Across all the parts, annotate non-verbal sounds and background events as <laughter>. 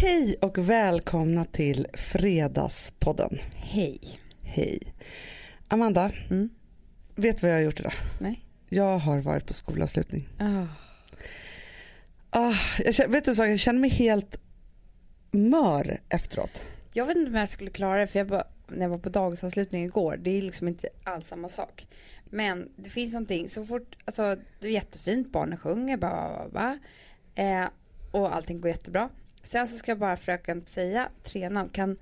Hej och välkomna till Fredagspodden. Hej. Hej. Amanda, Mm. vet du vad jag har gjort idag? Nej. Jag har varit på skolavslutning. Ah. Ah, jag känner, vet du så, jag känner mig helt mör efteråt. Jag vet inte om jag skulle klara det för jag bara, när jag var på dagisavslutning igår, det är liksom inte alls samma sak. Men det finns någonting, så fort, alltså det är jättefint, barnen sjunger, bara, bara, eh, och allting går jättebra. Sen så ska bara fröken säga tre namn, kan,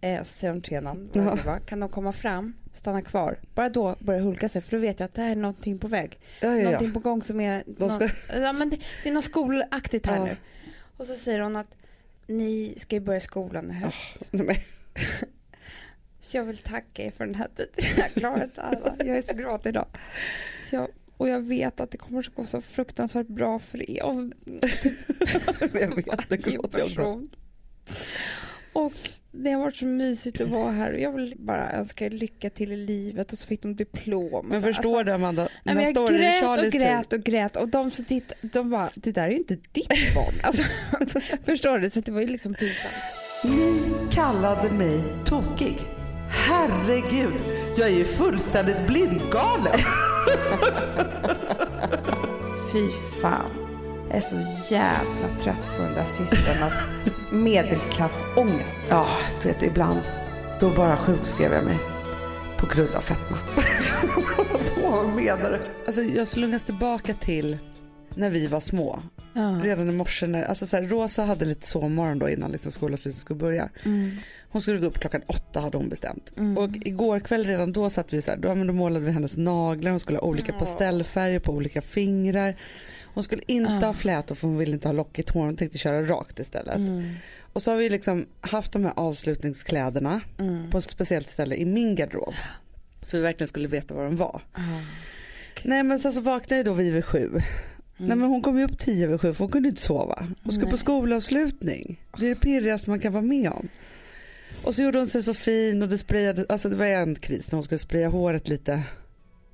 eh, så säger de tre namn, Ja. kan de komma fram, stanna kvar, bara då börjar hulka sig, för då vet jag att det här är någonting på väg. Ja, ja, någonting ja. på gång som är De ska- nå- ja, men det, det är något skolaktigt här nu. Och så säger hon att ni ska ju börja skolan i höst. Nej, men- <laughs> Så jag vill tacka er för den här tiden. Jag klarar inte alla. Jag är så gråtig idag. Så jag, och jag vet att det kommer att gå så fruktansvärt bra för er. Och, <laughs> jag vet, det jag också. person. Och det har varit så mysigt att vara här och jag vill bara önska er lycka till i livet och så fick de diplom. Men Så, förstår alltså, du Amanda, nästa jag år är det grät Charlies och tur. grät och grät och de som tittade, de bara, det där är ju inte ditt barn. <laughs> Alltså, <laughs> förstår du? Så det var ju liksom pinsamt. Ni kallade mig tokig. Herregud, jag är ju fullständigt blindgalen. Fy fan. Jag är så jävla trött på de där systrarnas medelklassångest. Ja, du vet ibland, då bara sjukskrev jag mig på grund av fetma. <laughs> Vad menar du? Alltså jag slungas tillbaka till när vi var små. Ja. Redan i morse när, alltså så här, Rosa hade lite sovmorgon då innan liksom skolavslutningen skulle börja. Mm. Hon skulle gå upp klockan åtta hade hon bestämt. Mm. Och igår kväll redan då satt vi så här, då, men då målade vi hennes naglar, hon skulle ha olika Ja. pastellfärger på olika fingrar. Hon skulle inte Ja. ha flätor för hon ville inte ha lockigt hår, hon tänkte köra rakt istället. Mm. Och så har vi liksom haft de här avslutningskläderna Mm. på ett speciellt ställe i min garderob. Så vi verkligen skulle veta vad de var. Nej men sen så vaknade ju då vi vid sju. Nej men hon kom ju upp tio över sju för hon kunde inte sova. Hon skulle på Nej. skolavslutning. Det är det pirrigaste man kan vara med om. Och så gjorde hon sig så fin och det sprayade, alltså det var en kris när hon skulle spraya håret lite.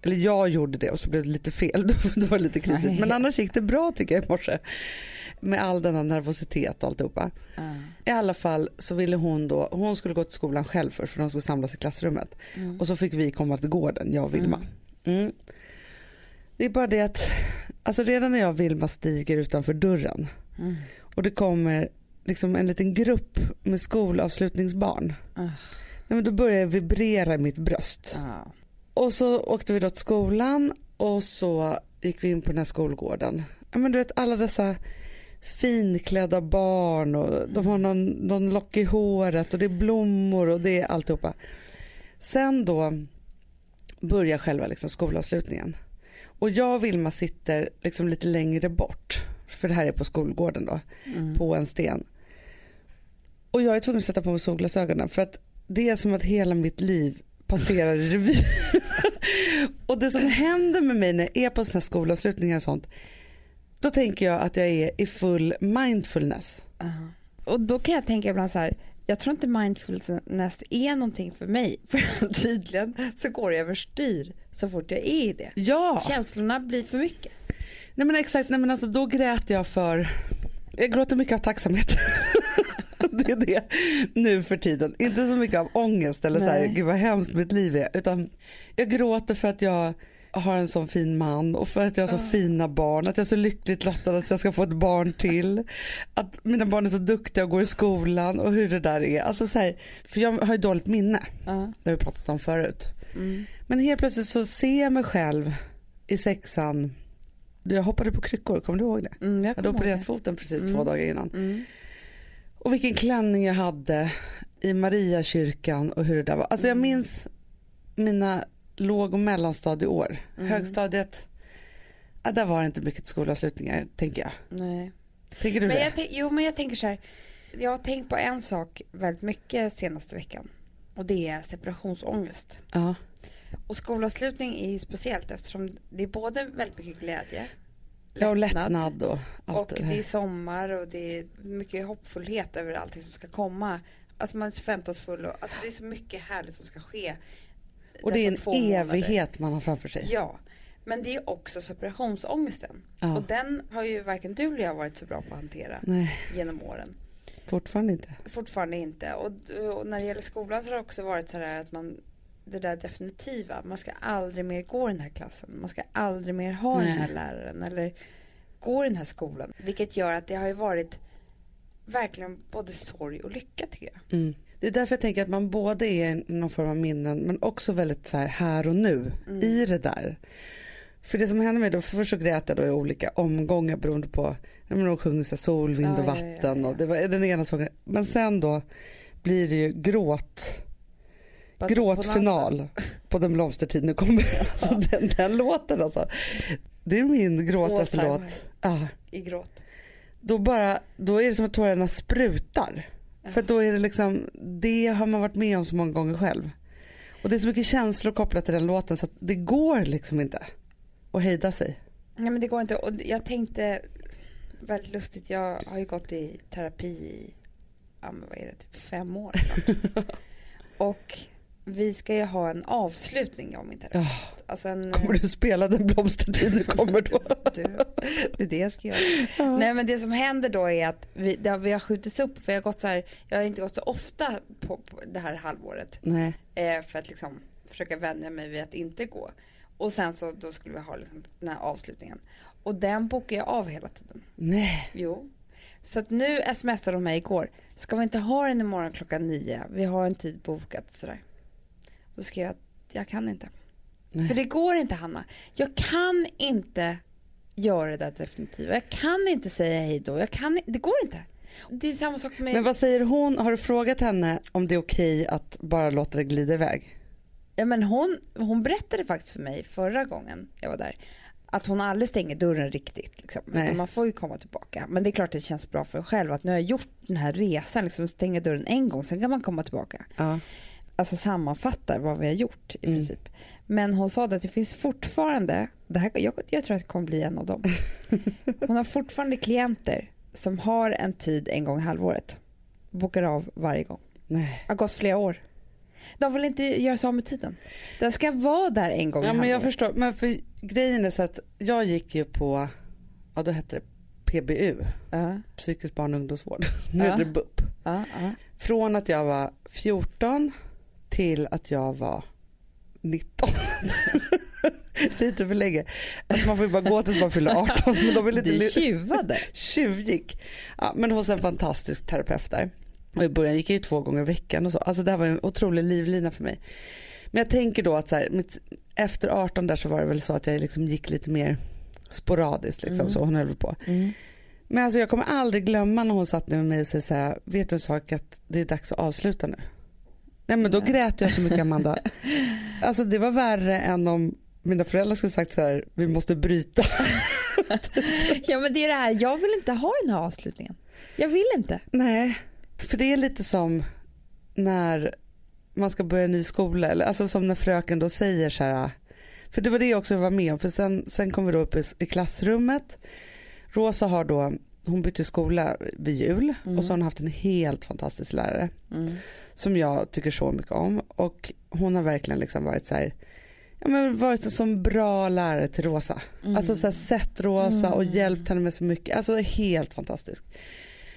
Eller jag gjorde det och så blev det lite fel. <laughs> Det var lite krisigt. Nej. Men annars gick det bra tycker jag i morse. Med all denna nervositet och alltihopa. Ja. I alla fall så ville hon då, hon skulle gå till skolan själv först för de skulle samlas i klassrummet. Mm. Och så fick vi komma till gården, jag och Vilma. Mm. Det är bara det att, alltså redan när jag och Vilma stiger utanför dörren Mm. och det kommer liksom en liten grupp med skolavslutningsbarn. Ah. Nej, men då börjar det vibrera i mitt bröst. Ja. Och så åkte vi då till skolan och så gick vi in på den här skolgården. Ja, men du vet alla dessa finklädda barn och de har någon, någon lock i håret och det är blommor och det är alltihopa. Sen då börjar själva liksom skolavslutningen. Och jag och Vilma sitter liksom lite längre bort. För det här är på skolgården då Mm. på en sten. Och jag är tvungen att sätta på mig solglasögonen för att det är som att hela mitt liv passerar i revy. <laughs> och det som händer med mig när jag är på sådana skolavslutningar och sånt, då tänker jag att jag är i full mindfulness. Aha. Och då kan jag tänka ibland så här, jag tror inte mindfulness är någonting för mig. För <laughs> tydligen så går det överstyr så fort jag är i det. Ja, Känslorna blir för mycket. nej men exakt, nej men alltså då grät jag för, jag gråter mycket av tacksamhet. <laughs> det är det nu för tiden. Inte så mycket av ångest eller så här, Nej. gud vad hemskt mitt liv är. Utan jag gråter för att jag har en sån fin man och för att jag har så fina barn. Att jag är så lyckligt lottad att jag ska få ett barn till. Att mina barn är så duktiga och går i skolan och hur det där är. Alltså så här, för jag har ju dåligt minne. Ja. Det har vi pratat om förut. Mm. Men helt plötsligt så ser jag mig själv i sexan. Jag hoppade på kryckor, kommer du ihåg det? Mm, jag Jag hade opererat det. foten precis Mm. två dagar innan. Mm. Och vilken klänning jag hade i Mariakyrkan och hur det där var. Alltså jag Mm. minns mina låg och mellanstadieår. Mm. Högstadiet, ja, där var det inte mycket skolavslutningar tänker jag. Nej. Tänker du Men det? jag, jo men jag tänker så här. Jag har tänkt på en sak väldigt mycket senaste veckan. Och det är separationsångest. Ja. Och skolavslutning är ju speciellt eftersom det är både väldigt mycket glädje. ja, och lättnad och allt Och det är sommar och det är mycket hoppfullhet över allting som ska komma. Alltså man är så förväntansfull och alltså det är så mycket härligt som ska ske. Och det är en evighet man har framför sig. Ja. Men det är också separationsångesten. Ja. Och den har ju varken du eller jag varit så bra på att hantera Nej. genom åren. Fortfarande inte. Fortfarande inte. Och, och, när det gäller skolan så har det också varit så här att man det där definitiva. Man ska aldrig mer gå i den här klassen. Man ska aldrig mer ha Nej. den här läraren eller gå i den här skolan. Vilket gör att det har ju varit verkligen både sorg och lycka tycker jag. Mm. Det är därför jag tänker att man både är någon form av minnen men också väldigt så här, här och nu mm. i det där. För det som hände mig då, för först så grät jag då i olika omgångar beroende på, jag menar de sjunger så sol, vind och vatten ja, ja, ja, och det var den ena sången. Men sen då blir det ju gråt, på, gråtfinal på, på Den blomstertid nu kommer. <laughs> Alltså den, den låten alltså. Det är min gråtaste låt. Ja. I gråt. Då bara, då är det som att tårarna sprutar. För då är det liksom, det har man varit med om så många gånger själv. Och det är så mycket känslor kopplat till den låten så att det går liksom inte att hejda sig. Nej men det går inte och jag tänkte väldigt lustigt, jag har ju gått i terapi i, ja men vad är det, typ fem år <laughs> Och vi ska ju ha en avslutning jag och min terapeut. Ja. Alltså en, kommer du spela den blomstertid du kommer då? <laughs> du, det är det jag ska göra. Ja. Nej men det som händer då är att vi, det, vi har skjutits upp för jag har gått så här, jag har inte gått så ofta på, på det här halvåret. Nej. Eh, för att liksom försöka vänja mig vid att inte gå. Och sen så då skulle vi ha liksom den här avslutningen. Och den bokar jag av hela tiden. Nej. Jo. Så att nu smsade de mig igår. Ska vi inte ha den imorgon klockan nio? Vi har en tid bokat sådär. Då skrev jag att jag kan inte. Nej. För det går inte Hanna. Jag kan inte göra det där definitiva. Jag kan inte säga hej då. Jag kan, det går inte. Det är samma sak med... Men vad säger hon? Har du frågat henne om det är okej att bara låta det glida iväg? Ja men hon, hon berättade faktiskt för mig förra gången jag var där att hon aldrig stänger dörren riktigt. Liksom. Man får ju komma tillbaka. Men det är klart det känns bra för en själv att nu har jag gjort den här resan, liksom stänga dörren en gång, sen kan man komma tillbaka. Ja alltså sammanfattar vad vi har gjort i mm. princip. Men hon sa att det finns fortfarande, det här, jag, jag tror att det kommer bli en av dem. <laughs> Hon har fortfarande klienter som har en tid en gång i halvåret. Bokar av varje gång. Nej. Har gått flera år. De vill inte göra sig av med tiden. Den ska vara där en gång ja, men Jag förstår, men för grejen är så att jag gick ju på, ja då hette det PBU, uh. psykisk barn och ungdomsvård. <laughs> Nu uh. heter det BUP. Uh, Från att jag var 14 till att jag var 19. <laughs> lite för länge. Alltså man får ju bara gå tills man fyller 18. Men de är lite du tjuvade. <laughs> Tjuvgick. Ja, men hos en fantastisk terapeut där. Och i början gick jag ju två gånger i veckan och så. Alltså det här var en otrolig livlina för mig. Men jag tänker då att så här, mitt, efter 18 där så var det väl så att jag liksom gick lite mer sporadiskt liksom. Mm. Så hon höll på. Mm. Men alltså jag kommer aldrig glömma när hon satt ner med mig och sa så här, vet du en sak att det är dags att avsluta nu. Nej men då grät jag så mycket Amanda. <laughs> Alltså det var värre än om mina föräldrar skulle sagt så här, vi måste bryta. <laughs> ja men det är det här, jag vill inte ha den här avslutningen. Jag vill inte. Nej, för det är lite som när man ska börja en ny skola, eller alltså som när fröken då säger så här, för det var det jag också var med om, för sen, sen kom vi då upp i, i klassrummet. Rosa har då, hon bytte skola vid jul mm. och så har hon haft en helt fantastisk lärare. Mm som jag tycker så mycket om. Och hon har verkligen liksom varit så här, ja, men varit en sån bra lärare till Rosa. Mm. Alltså så här, sett Rosa mm. och hjälpt henne med så mycket. Alltså helt fantastiskt.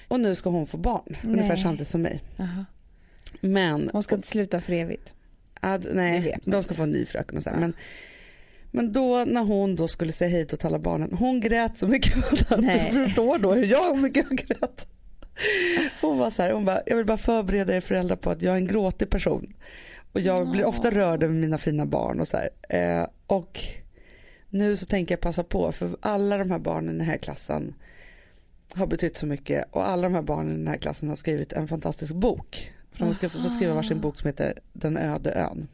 Och nu ska hon få barn, nej. ungefär samtidigt som mig. Aha. Men, hon ska inte sluta för evigt. Ad, nej, de ska få en ny fröken och så. Ja. Men, men då när hon då skulle säga hej till alla barnen, hon grät så mycket. <laughs> Du förstår då hur jag mycket jag grät. Hon var så här, hon bara, jag vill bara förbereda er föräldrar på att jag är en gråtig person. Och jag blir ofta rörd över mina fina barn och så här. Eh, och nu så tänker jag passa på för alla de här barnen i den här klassen har betytt så mycket och alla de här barnen i den här klassen har skrivit en fantastisk bok. För de ska få skriva varsin bok som heter Den öde ön.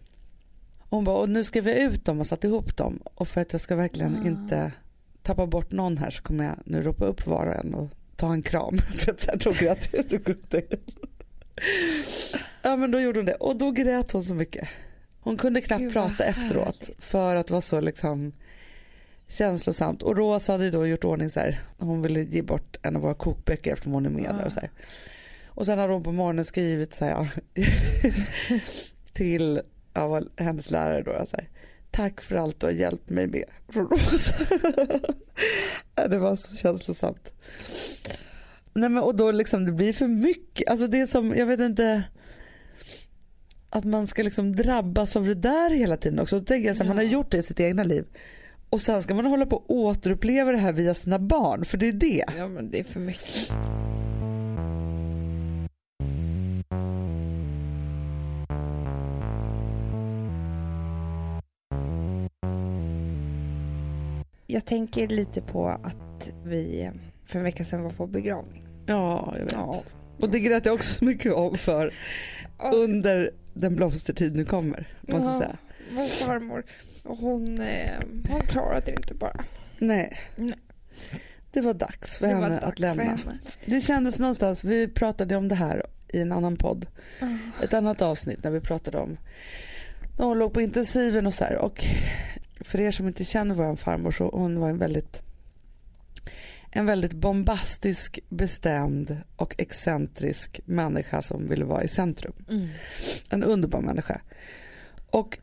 Och hon bara, och nu skrev jag ut dem och satt ihop dem och för att jag ska verkligen mm. inte tappa bort någon här så kommer jag nu ropa upp var och en och ta en kram. <laughs> så här tog jag Ja men då gjorde hon det och då grät hon så mycket. Hon kunde knappt Gud, prata efteråt för att vara så liksom känslosamt. Och Rosa hade då gjort ordning så här. Hon ville ge bort en av våra kokböcker eftersom hon är med där och så här. Och sen hade hon på morgonen skrivit så här <laughs> till ja, hennes lärare då så här. Tack för allt du har hjälpt mig med. Från Rosa. <laughs> det var så känslosamt. Nej men och då liksom det blir för mycket. Alltså det är som, jag vet inte. Att man ska liksom drabbas av det där hela tiden också. Då tänker jag så här, man har Ja. gjort det i sitt egna liv. Och sen ska man hålla på och återuppleva det här via sina barn. För det är det. Ja men det är för mycket. Jag tänker lite på att vi för en vecka sedan var på begravning. Ja, jag vet. Ja. Och det grät jag också så mycket om för under den blomstertid nu kommer. Måste jag Ja. säga. Vår farmor, och hon, eh, hon klarade det inte bara. Nej. Nej. Det var dags för Det var henne dags att lämna. henne. Det kändes någonstans, vi pratade om det här i en annan podd. Ett annat avsnitt när vi pratade om när hon låg på intensiven och så här. Och för er som inte känner vår farmor så hon var en väldigt en väldigt bombastisk, bestämd och excentrisk människa som ville vara i centrum. Mm. En underbar människa. Och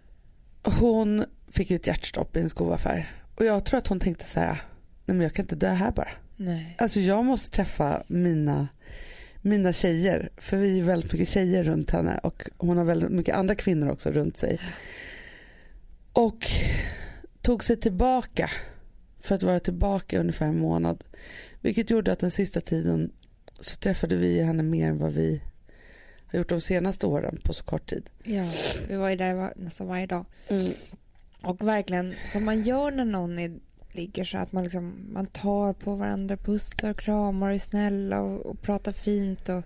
hon fick ju ett hjärtstopp i en skoaffär. Och jag tror att hon tänkte så här, nej men jag kan inte dö här bara. Nej. Alltså jag måste träffa mina, mina tjejer. För vi är väldigt mycket tjejer runt henne och hon har väldigt mycket andra kvinnor också runt sig. Och tog sig tillbaka för att vara tillbaka ungefär en månad. Vilket gjorde att den sista tiden så träffade vi henne mer än vad vi har gjort de senaste åren på så kort tid. Ja, vi var ju där var, nästan varje dag. Och verkligen som man gör när någon är, ligger så att man liksom man tar på varandra, pussar, kramar och är snälla och, och pratar fint. Och,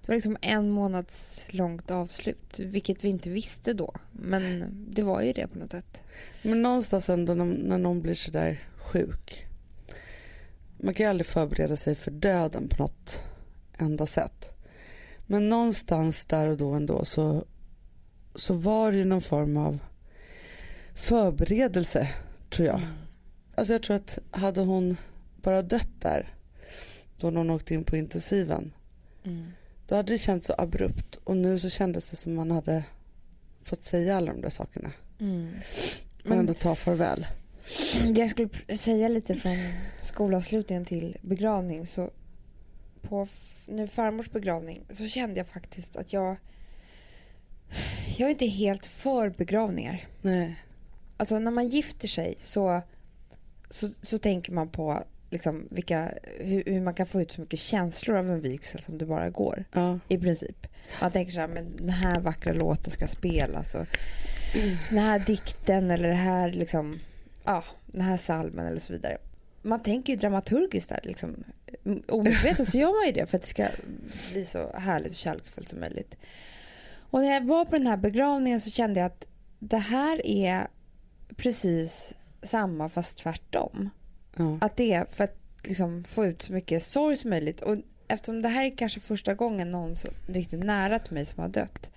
det var liksom en månads långt avslut, vilket vi inte visste då. Men det var ju det på något sätt. Men någonstans ändå när, någon blir sådär sjuk. Man kan ju aldrig förbereda sig för döden på något enda sätt. Men någonstans där och då ändå så, så var det ju någon form av förberedelse tror jag. Alltså jag tror att hade hon bara dött där då hon åkte in på intensiven Mm. då hade det känts så abrupt och nu så kändes det som man hade fått säga alla de där sakerna Mm. och Men ändå ta farväl. jag skulle säga lite från skolavslutningen till begravning så på nu farmors begravning så kände jag faktiskt att jag jag är inte helt för begravningar. Nej. Alltså när man gifter sig så, så, så tänker man på liksom vilka, hur, hur man kan få ut så mycket känslor av en vigsel som det bara går. Ja. I princip. Man tänker så här, men den här vackra låten ska spelas och den här dikten eller det här liksom, ja, den här salmen eller så vidare. Man tänker ju dramaturgiskt där liksom. Omedvetet så gör man ju det för att det ska bli så härligt och kärleksfullt som möjligt. Och när jag var på den här begravningen så kände jag att det här är precis samma fast tvärtom. Ja. Att det är för att liksom få ut så mycket sorg som möjligt. Och eftersom det här är kanske första gången någon så riktigt nära till mig som har dött.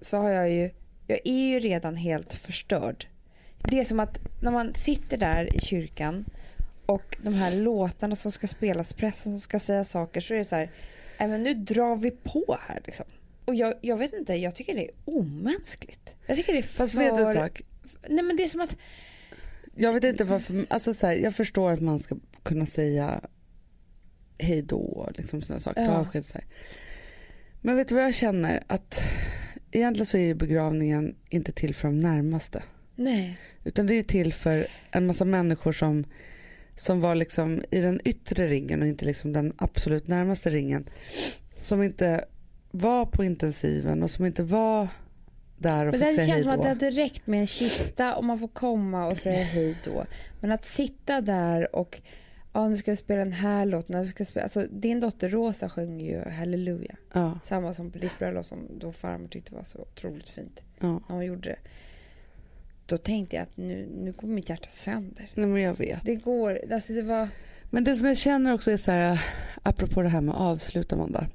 Så har jag ju, jag är ju redan helt förstörd. Det är som att när man sitter där i kyrkan och de här låtarna som ska spelas, pressen som ska säga saker så är det så här, "Nej, men nu drar vi på här liksom. Och jag, jag vet inte, jag tycker det är omänskligt. Jag tycker det är Fast för... vet du sak? Nej men det är som att, Jag vet inte varför, alltså så här, jag förstår att man ska kunna säga hej då och liksom sådana saker, Ja. avsked så här. Men vet du vad jag känner? Att egentligen så är ju begravningen inte till för de närmaste. nej. Utan det är till för en massa människor som, som var liksom i den yttre ringen och inte liksom den absolut närmaste ringen. Som inte var på intensiven och som inte var där och Men fick det säga känns hej som att då. det hade räckt med en kista och man får komma och säga hej då. Men att sitta där och ja, nu ska vi spela den här låten. Vi ska spela, alltså, din dotter Rosa sjöng ju Halleluja. Ja, Samma som på ditt bröllop som då farmor tyckte var så otroligt fint. ja. När hon gjorde det. Då tänkte jag att nu, nu går mitt hjärta sönder. Nej, men jag vet. Det går, alltså det var... Men det som jag känner också är så här, apropå det här med avslut Amanda.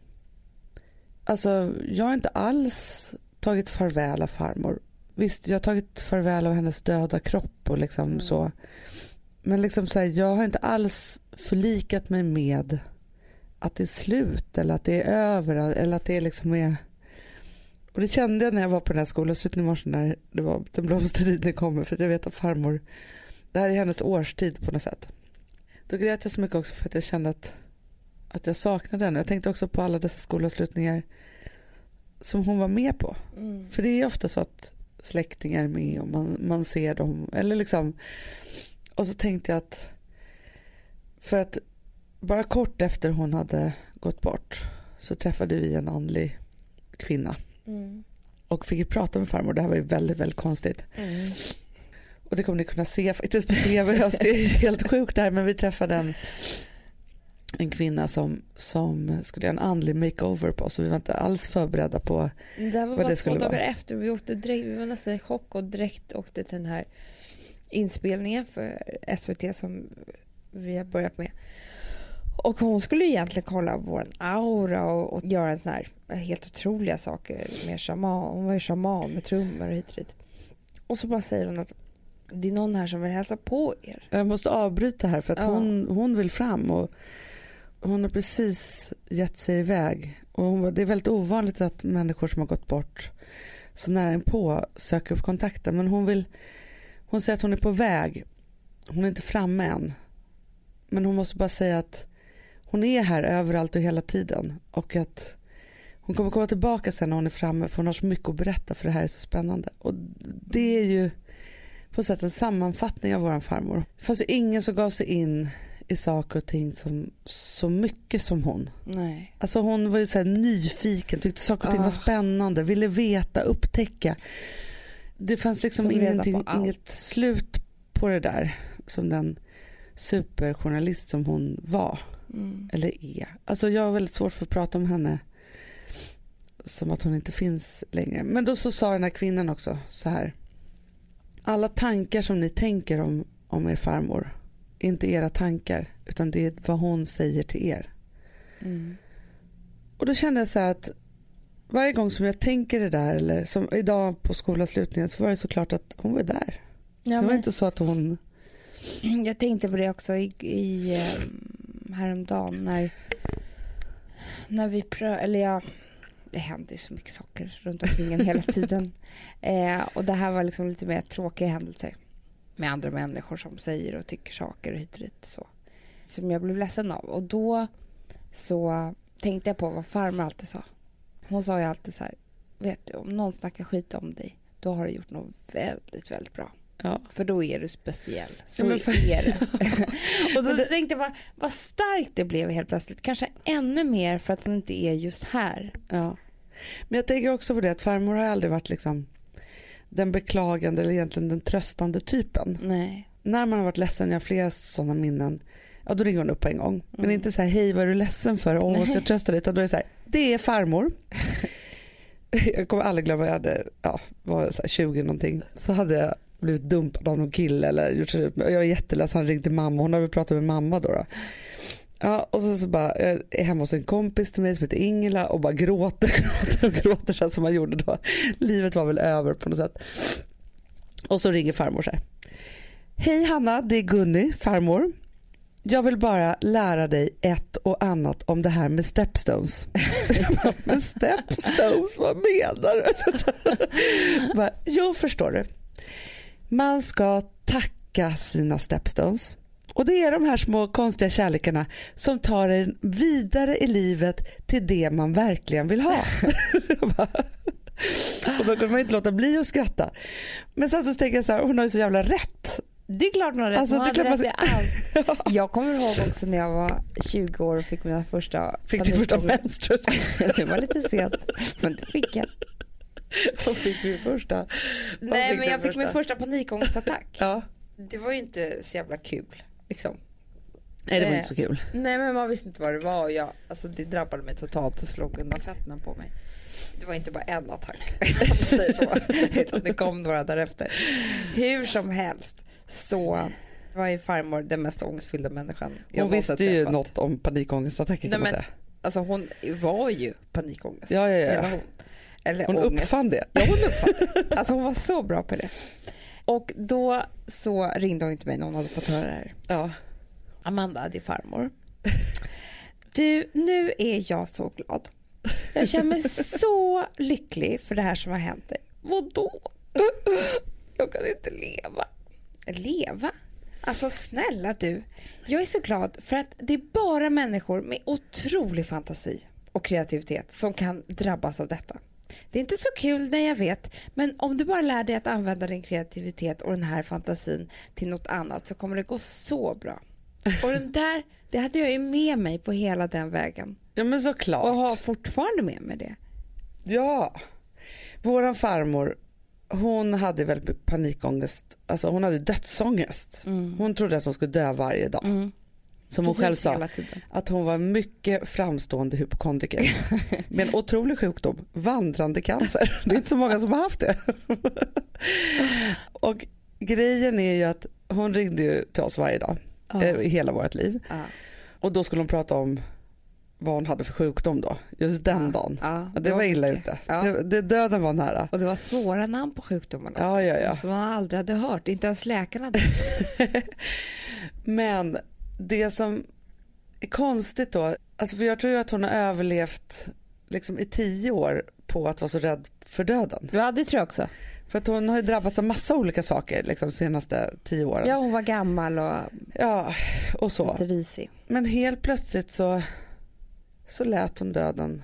Alltså jag har inte alls tagit farväl av farmor. Visst, jag har tagit farväl av hennes döda kropp och liksom Mm. så. Men liksom så här, jag har inte alls förlikat mig med att det är slut eller att det är över eller att det liksom är och det kände jag när jag var på den här skolavslutningen i morse när det var den blomstertiden kommer för jag vet att farmor det här är hennes årstid på något sätt. Då grät jag så mycket också för att jag kände att att jag saknade henne. Jag tänkte också på alla dessa skolavslutningar som hon var med på. Mm. För det är ofta så att släktingar är med och man, man ser dem. Eller liksom. Och så tänkte jag att för att bara kort efter hon hade gått bort så träffade vi en andlig kvinna Mm. och fick prata med farmor. Det här var ju väldigt, väldigt konstigt. Mm. Och det kommer ni kunna se faktiskt på tv i höst. Det är helt sjukt det här men vi träffade en, en kvinna som, som skulle göra en andlig makeover på oss så vi var inte alls förberedda på Det här var Vad bara det två skulle dagar vara. efter. Vi, åkte direkt, vi var nästan i chock och direkt åkte till den här inspelningen för SVT som vi har börjat med. Och hon skulle egentligen kolla vår aura och, och göra en sån här helt otroliga saker med shaman. Hon var ju shaman med trummor och hit och dit. Och så bara säger hon att det är någon här som vill hälsa på er. Jag måste avbryta här för att Ja. hon, hon vill fram och hon har precis gett sig iväg. Och hon, var- det är väldigt ovanligt att människor som har gått bort så nära inpå söker upp kontakten. Men hon vill, hon säger att hon är på väg. Hon är inte framme än. Men hon måste bara säga att hon är här överallt och hela tiden. Och att hon kommer komma tillbaka sen när hon är framme för hon har så mycket att berätta för det här är så spännande. Och det är ju på sätt en sammanfattning av våran farmor. Det fanns ju ingen som gav sig in i saker och ting som, så mycket som hon. Nej. Alltså hon var ju så nyfiken, tyckte saker och ting Ah. var spännande, ville veta, upptäcka. Det fanns liksom ingenting, inget slut på det där som den superjournalist som hon var Mm. eller är. Alltså jag har väldigt svårt för att prata om henne som att hon inte finns längre. Men då så sa den här kvinnan också så här. Alla tankar som ni tänker om, om er farmor är inte era tankar utan det är vad hon säger till er. Mm. Och då kände jag så här att varje gång som jag tänker det där eller som idag på skolavslutningen så var det såklart att hon var där. Ja, det var men- inte så att hon Jag tänkte på det också i, i um, häromdagen när, när vi prö... Eller ja, det händer ju så mycket saker runt omkring en hela tiden. <laughs> Eh, och det här var liksom lite mer tråkiga händelser med andra människor som säger och tycker saker och hit och dit så. Som jag blev ledsen av. Och då så tänkte jag på vad farmor alltid sa. Hon sa ju alltid så här, vet du om någon snackar skit om dig, då har du gjort något väldigt, väldigt bra. Ja, För då är du speciell. Så Ja, men för- <laughs> är det. och då tänkte jag bara, vad starkt det blev helt plötsligt. Kanske ännu mer för att hon inte är just här. Ja. Men jag tänker också på det att farmor har aldrig varit liksom den beklagande eller egentligen den tröstande typen. Nej. När man har varit ledsen, jag har flera sådana minnen, ja då ringer hon upp på en gång. Men Mm. inte så här, hej vad är du ledsen för? Åh, vad ska jag trösta dig? Utan då är det så här, det är farmor. <laughs> jag kommer aldrig glömma, jag hade, ja, var så här 20 någonting. Så hade jag blivit dumpad av någon kille eller gjort slut Jag var jätteledsen, han ringde mamma, hon hade pratat med mamma då. då. Ja, och sen så bara, jag är hemma hos en kompis till mig som heter Ingela och bara gråter, <laughs> gråter och gråter så som man gjorde då. Livet var väl över på något sätt. Och så ringer farmor så här. Hej Hanna, det är Gunny, farmor. Jag vill bara lära dig ett och annat om det här med stepstones. Jag bara, men stepstones, vad menar du? Jag <laughs> bara, jo, förstår du. Man ska tacka sina stepstones. Och det är de här små konstiga kärlekarna som tar en vidare i livet till det man verkligen vill ha. <laughs> Och då kunde man inte låta bli att skratta. Men samtidigt tänker jag så här, hon har ju så jävla rätt. Det är klart hon har rätt. Alltså, hon hade rätt man i allt. <laughs> Jag kommer ihåg också när jag var 20 år och fick mina första Fick du första menstruation? <laughs> Det var lite sent, men det fick jag. <laughs> Då fick vi första. Nej, fick men jag fick första? min första panikångestattack. <laughs> Ja. Det var ju inte så jävla kul. Liksom. Nej det var Eh. inte så kul. Nej men man visste inte vad det var och jag, alltså det drabbade mig totalt och slog undan fötterna på mig. Det var inte bara en attack, <laughs> man utan det kom några därefter. Hur som helst så var ju farmor den mest ångestfyllda människan jag Hon visste ju något om panikångestattacker Nej, kan man men- säga. Alltså hon var ju panikångest. Ja, ja, ja. hon. Eller Hon ångest. uppfann det. Ja, hon uppfattade. <laughs> Alltså hon var så bra på det. Och då så ringde hon till mig när hon hade fått höra det här. Ja. Amanda, det är farmor. Du, nu är jag så glad. Jag känner mig så lycklig för det här som har hänt dig. Vadå? Jag kan inte leva. Leva? Alltså snälla du. Jag är så glad för att det är bara människor med otrolig fantasi och kreativitet som kan drabbas av detta. Det är inte så kul när jag vet, men om du bara lär dig att använda din kreativitet och den här fantasin till något annat så kommer det gå så bra. Och den där, det hade jag ju med mig på hela den vägen. Ja men såklart. Och har fortfarande med mig det. Ja. Våran farmor, hon hade väldigt panikångest. Alltså hon hade dödsångest. Hon trodde att hon skulle dö varje dag. Mm. Som hon själv sa, att hon var mycket framstående hypokondriker. <laughs> med en otrolig sjukdom, vandrande cancer. Det är inte så många som har haft det. <laughs> och grejen är ju att hon ringde ju till oss varje dag, eh, i hela vårt liv. Ja. Och då skulle hon prata om vad hon hade för sjukdom då, just den Ja. dagen. Ja, Ja, det var illa mycket. ute. Ja. Det, det, döden var nära. Och det var svåra namn på sjukdomarna. Ja, ja, ja. Som man aldrig hade hört. Inte ens läkarna hade <laughs> Men det som är konstigt då, alltså för jag tror ju att hon har överlevt liksom i tio år på att vara så rädd för döden. Ja, det tror jag också. För att hon har ju drabbats av massa olika saker liksom de senaste tio åren. Ja, hon var gammal och Ja, och så. lite risig. Men helt plötsligt så, så lät hon döden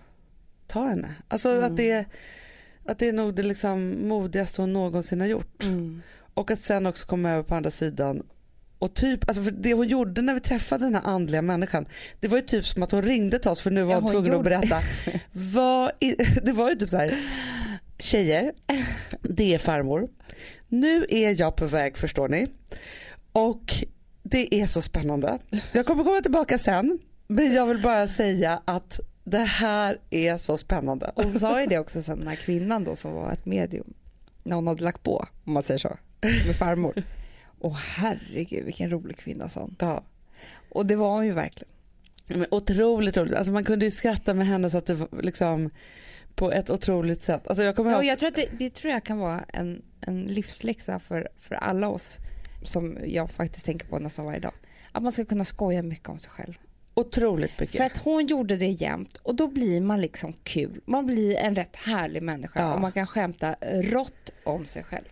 ta henne. Alltså Mm. att, det, att det är nog det liksom modigaste hon någonsin har gjort. Mm. Och att sen också komma över på andra sidan och typ, alltså för det hon gjorde när vi träffade den här andliga människan det var ju typ som att hon ringde till oss för nu var Ja, hon hon tvungen att gjorde- berätta. <laughs> Vad i, <laughs> det var ju typ så här, tjejer, det är farmor. Nu är jag på väg förstår ni. Och det är så spännande. Jag kommer komma tillbaka sen men jag vill bara säga att det här är så spännande. Och hon sa ju det också sen den här kvinnan då som var ett medium. När hon hade lagt på, om man säger så, med farmor. Åh herregud vilken rolig kvinna sa. Ja. Och det var hon ju verkligen. Men otroligt roligt. Alltså man kunde ju skratta med henne så att det var liksom på ett otroligt sätt. Alltså jag kommer Ja, och ihåg, jag tror att det, det tror jag kan vara en, en livsläxa för, för alla oss som jag faktiskt tänker på nästan varje dag. Att man ska kunna skoja mycket om sig själv. otroligt mycket. För att hon gjorde det jämt och då blir man liksom kul. Man blir en rätt härlig människa Ja. och man kan skämta rått om sig själv.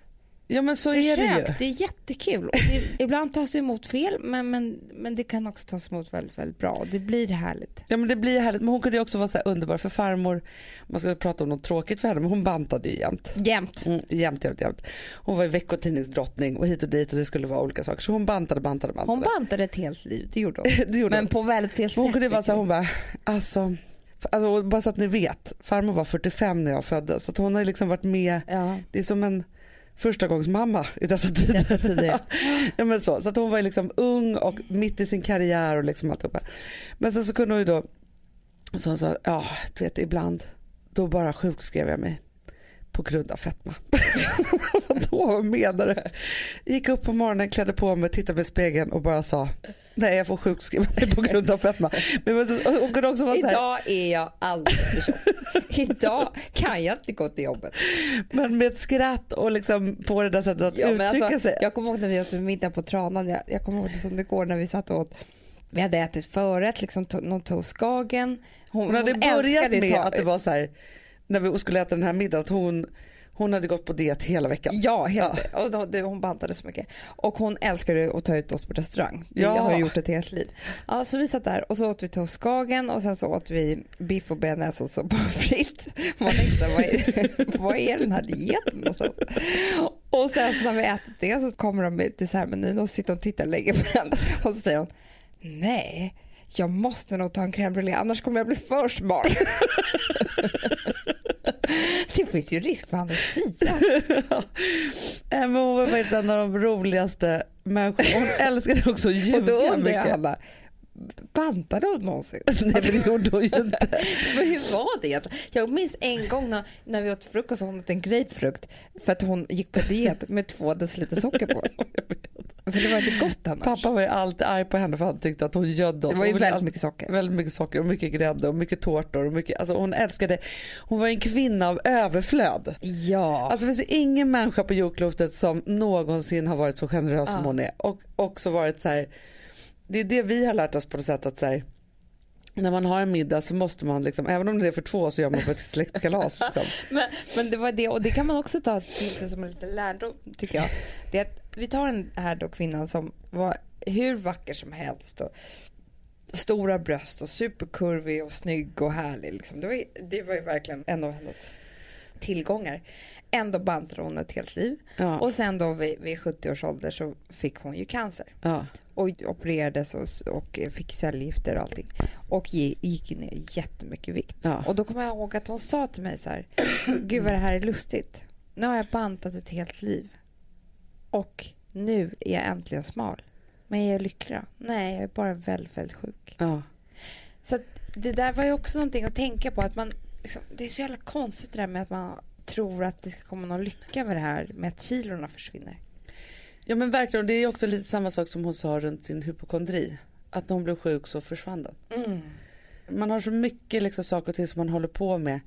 Ja men så är det ju. Försök, det är jättekul. Och det, ibland tas det emot fel men, men, men det kan också tas emot väldigt, väldigt bra och det blir härligt. Ja men det blir härligt. Men hon kunde också vara så här underbar för farmor, man ska prata om något tråkigt för henne men hon bantade ju jämt. Jämt. Mm, jämt, jämt, jämt. Hon var ju veckotidningsdrottning och hit och dit och det skulle vara olika saker. Så hon bantade, bantade, bantade. Hon bantade ett helt liv, det gjorde hon. <laughs> det gjorde Men hon. på väldigt fel sätt. Hon kunde vara så här, hon bara, alltså, alltså bara så att ni vet, farmor var 45 när jag föddes. Så hon har liksom varit med. Ja. det är som en första gångs mamma i dessa tider. Dessa tider. <laughs> ja, men så, så att hon var liksom ung och mitt i sin karriär och liksom alltihopa. Men sen så kunde hon ju då, så hon sa, ja du vet ibland då bara sjukskrev jag mig på grund av fetma. <laughs> då menar du? Gick upp på morgonen, klädde på mig, tittade mig i spegeln och bara sa nej jag får sjukskriva mig på grund av fetma. Men hon kunde också vara så här, Idag är jag alldeles för tjock. Idag kan jag inte gå till jobbet. men med ett skratt och liksom på det där sättet att Ja, men uttrycka alltså, sig. jag kommer ihåg när vi åt middag på Tranan. Jag, jag kommer ihåg det som det går när vi satt och åt. Vi hade ätit förrätt, liksom to, någon toastskagen. Hon hade älskade börjat med ta- att det var så här när vi skulle äta den här middagen att hon, hon hade gått på diet hela veckan. Ja, helt, och då, det, hon bantade så mycket. Och hon älskade att ta ut oss på restaurang. Det Ja. har jag gjort ett helt liv. Ja, så vi satt där och så åt vi toastskagen och sen så åt vi biff och bearnaise och så pommes <laughs> frites. Man tänkte, vad är, <laughs> vad är den här dieten någonstans? Och sen så när vi ätit det så kommer de med dessertmenyn och sitter och tittar länge på den. Och så säger hon, nej, jag måste nog ta en crème brûlée annars kommer jag bli för smal. <laughs> Finns ju risk för anorexia. <laughs> Äh, men hon var faktiskt en av de roligaste människorna. Hon älskade också att Och då ljuga undrar jag mycket. Bantade hon någonsin? <laughs> Nej men det gjorde hon ju inte. <laughs> För hur var det? Jag minns en gång när, när vi åt frukost och hon åt en grapefrukt för att hon gick på diet med två deciliter socker på. <laughs> För det var inte gott annars. Pappa var ju alltid arg på henne för han tyckte att hon gödde oss. det var ju väldigt alltid- mycket socker. Väldigt mycket socker och mycket grädde och mycket tårtor. Och mycket, alltså hon älskade, hon var en kvinna av överflöd. Ja. Alltså det finns ju ingen människa på jordklotet som någonsin har varit så generös som Ja. hon är. Och också varit så här, det är det vi har lärt oss på något sätt att så här, när man har en middag så måste man liksom, även om det är för två så gör man för ett släktkalas. <laughs> Liksom. men, men det var det och det kan man också ta till sig som en liten lärdom tycker jag. Det är att vi tar den här då kvinnan som var hur vacker som helst och stora bröst och superkurvig och snygg och härlig. Liksom. Det, var ju, det var ju verkligen en av hennes tillgångar. Ändå bantade hon ett helt liv. Ja. Och sen då vid, vid 70 års ålder så fick hon ju cancer. ja. Och opererades och, och fick cellgifter och allting. Och gick ner jättemycket vikt. Ja. Och då kommer jag ihåg att hon sa till mig så här. Gud vad det här är lustigt. Nu har jag bantat ett helt liv. Och nu är jag äntligen smal. Men jag är lycklig då? Nej, jag är bara väldigt, väldigt sjuk. ja. Så att det där var ju också någonting att tänka på. att man liksom, Det är så jävla konstigt det där med att man tror att det ska komma någon lycka med det här med att kilorna försvinner. Ja men verkligen det är också lite samma sak som hon sa runt sin hypokondri. Att när hon blev sjuk så försvann den. Mm. Man har så mycket liksom saker och ting som man håller på med.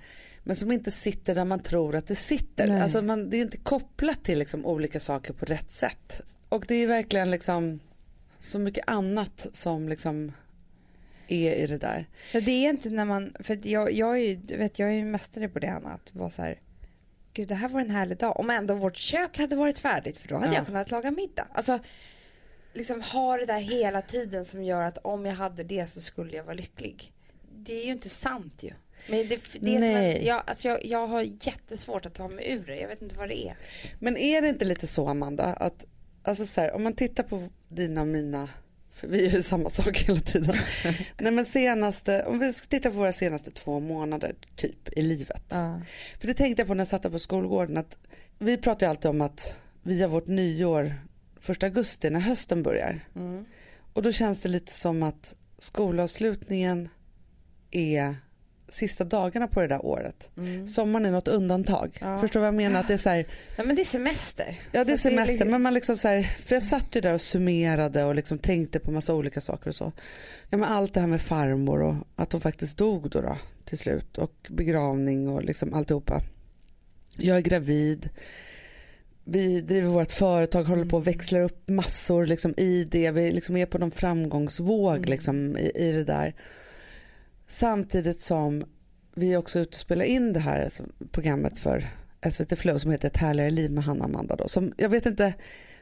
Men som inte sitter där man tror att det sitter. Nej. Alltså man, det är inte kopplat till liksom olika saker på rätt sätt. Och det är verkligen liksom så mycket annat som liksom är i det där. Ja, det är inte när man, för jag, jag är ju, vet, jag är ju mästare på det Anna, att vara så här, gud det här var en härlig dag, om ändå vårt kök hade varit färdigt för då hade Ja. jag kunnat laga middag. Alltså, liksom ha det där hela tiden som gör att om jag hade det så skulle jag vara lycklig. Det är ju inte sant ju. Men det, det är som en, jag, alltså jag, jag har jättesvårt att ta mig ur det, jag vet inte vad det är. Men är det inte lite så Amanda att alltså så här, om man tittar på dina och mina för vi gör ju samma sak hela tiden. <laughs> Nej men senaste, om vi ska titta på våra senaste två månader typ i livet. Ja. För det tänkte jag på när jag satt på skolgården att vi pratar ju alltid om att vi har vårt nyår första augusti när hösten börjar. Mm. Och då känns det lite som att skolavslutningen är sista dagarna på det där året. Mm. Sommaren är något undantag. Ja. Förstår du vad jag menar? Att det är så här, Nej men det är semester. ja det är semester liksom- men man liksom så här, för jag satt ju där och summerade och liksom tänkte på massa olika saker och så. Ja men allt det här med farmor och att hon faktiskt dog då, då till slut och begravning och liksom alltihopa. Jag är gravid. Vi driver vårt företag, håller på och växlar upp massor liksom i det. Vi liksom är på någon framgångsvåg Mm. liksom i, i det där. Samtidigt som vi är också ute och spelar in det här alltså, programmet för SVT Flow som heter Ett härligare liv med Hanna Amanda då. Som jag vet inte,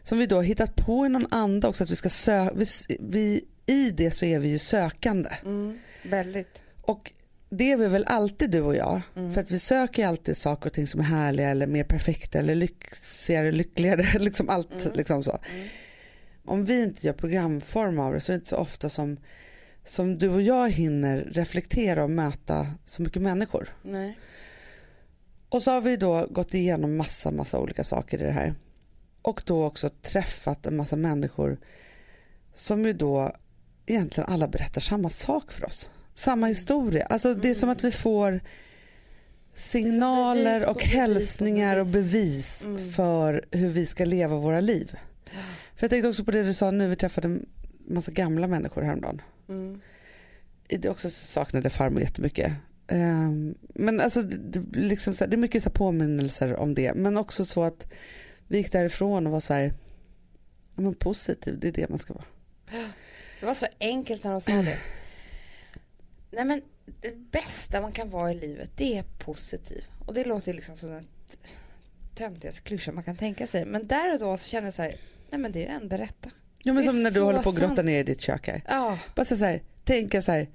som vi då har hittat på i någon anda också att vi ska söka, vi, vi, i det så är vi ju sökande. Mm. Väldigt. Och det är vi väl alltid du och jag. Mm. För att vi söker alltid saker och ting som är härliga eller mer perfekta eller lyxigare, lyckligare, <laughs> liksom allt Mm. liksom så. Mm. Om vi inte gör programform av det så är det inte så ofta som, som du och jag hinner reflektera och möta så mycket människor. Nej. Och så har vi då gått igenom massa, massa olika saker i det här. Och då också träffat en massa människor som ju då egentligen alla berättar samma sak för oss. Samma historia. Alltså det är som att vi får bevis signaler och bevis hälsningar och bevis. bevis Mm. för hur vi ska leva våra liv. För jag tänkte också på det du sa nu, vi träffade massa gamla människor häromdagen. Mm. Det också saknade farmor jättemycket. Um, men alltså det, liksom så här, det är mycket så här påminnelser om det. Men också så att vi gick därifrån och var så här, ja, men positiv, det är det man ska vara. Det var så enkelt när de sa det. Nej men det bästa man kan vara i livet det är positiv. Och det låter liksom som den töntigaste klyschan man kan tänka sig. Men där och då så känner jag så här, nej men det är det enda rätta. Ja men som när du så håller på att grotta ner i ditt kök här. Ja, Bara så här, tänka så här,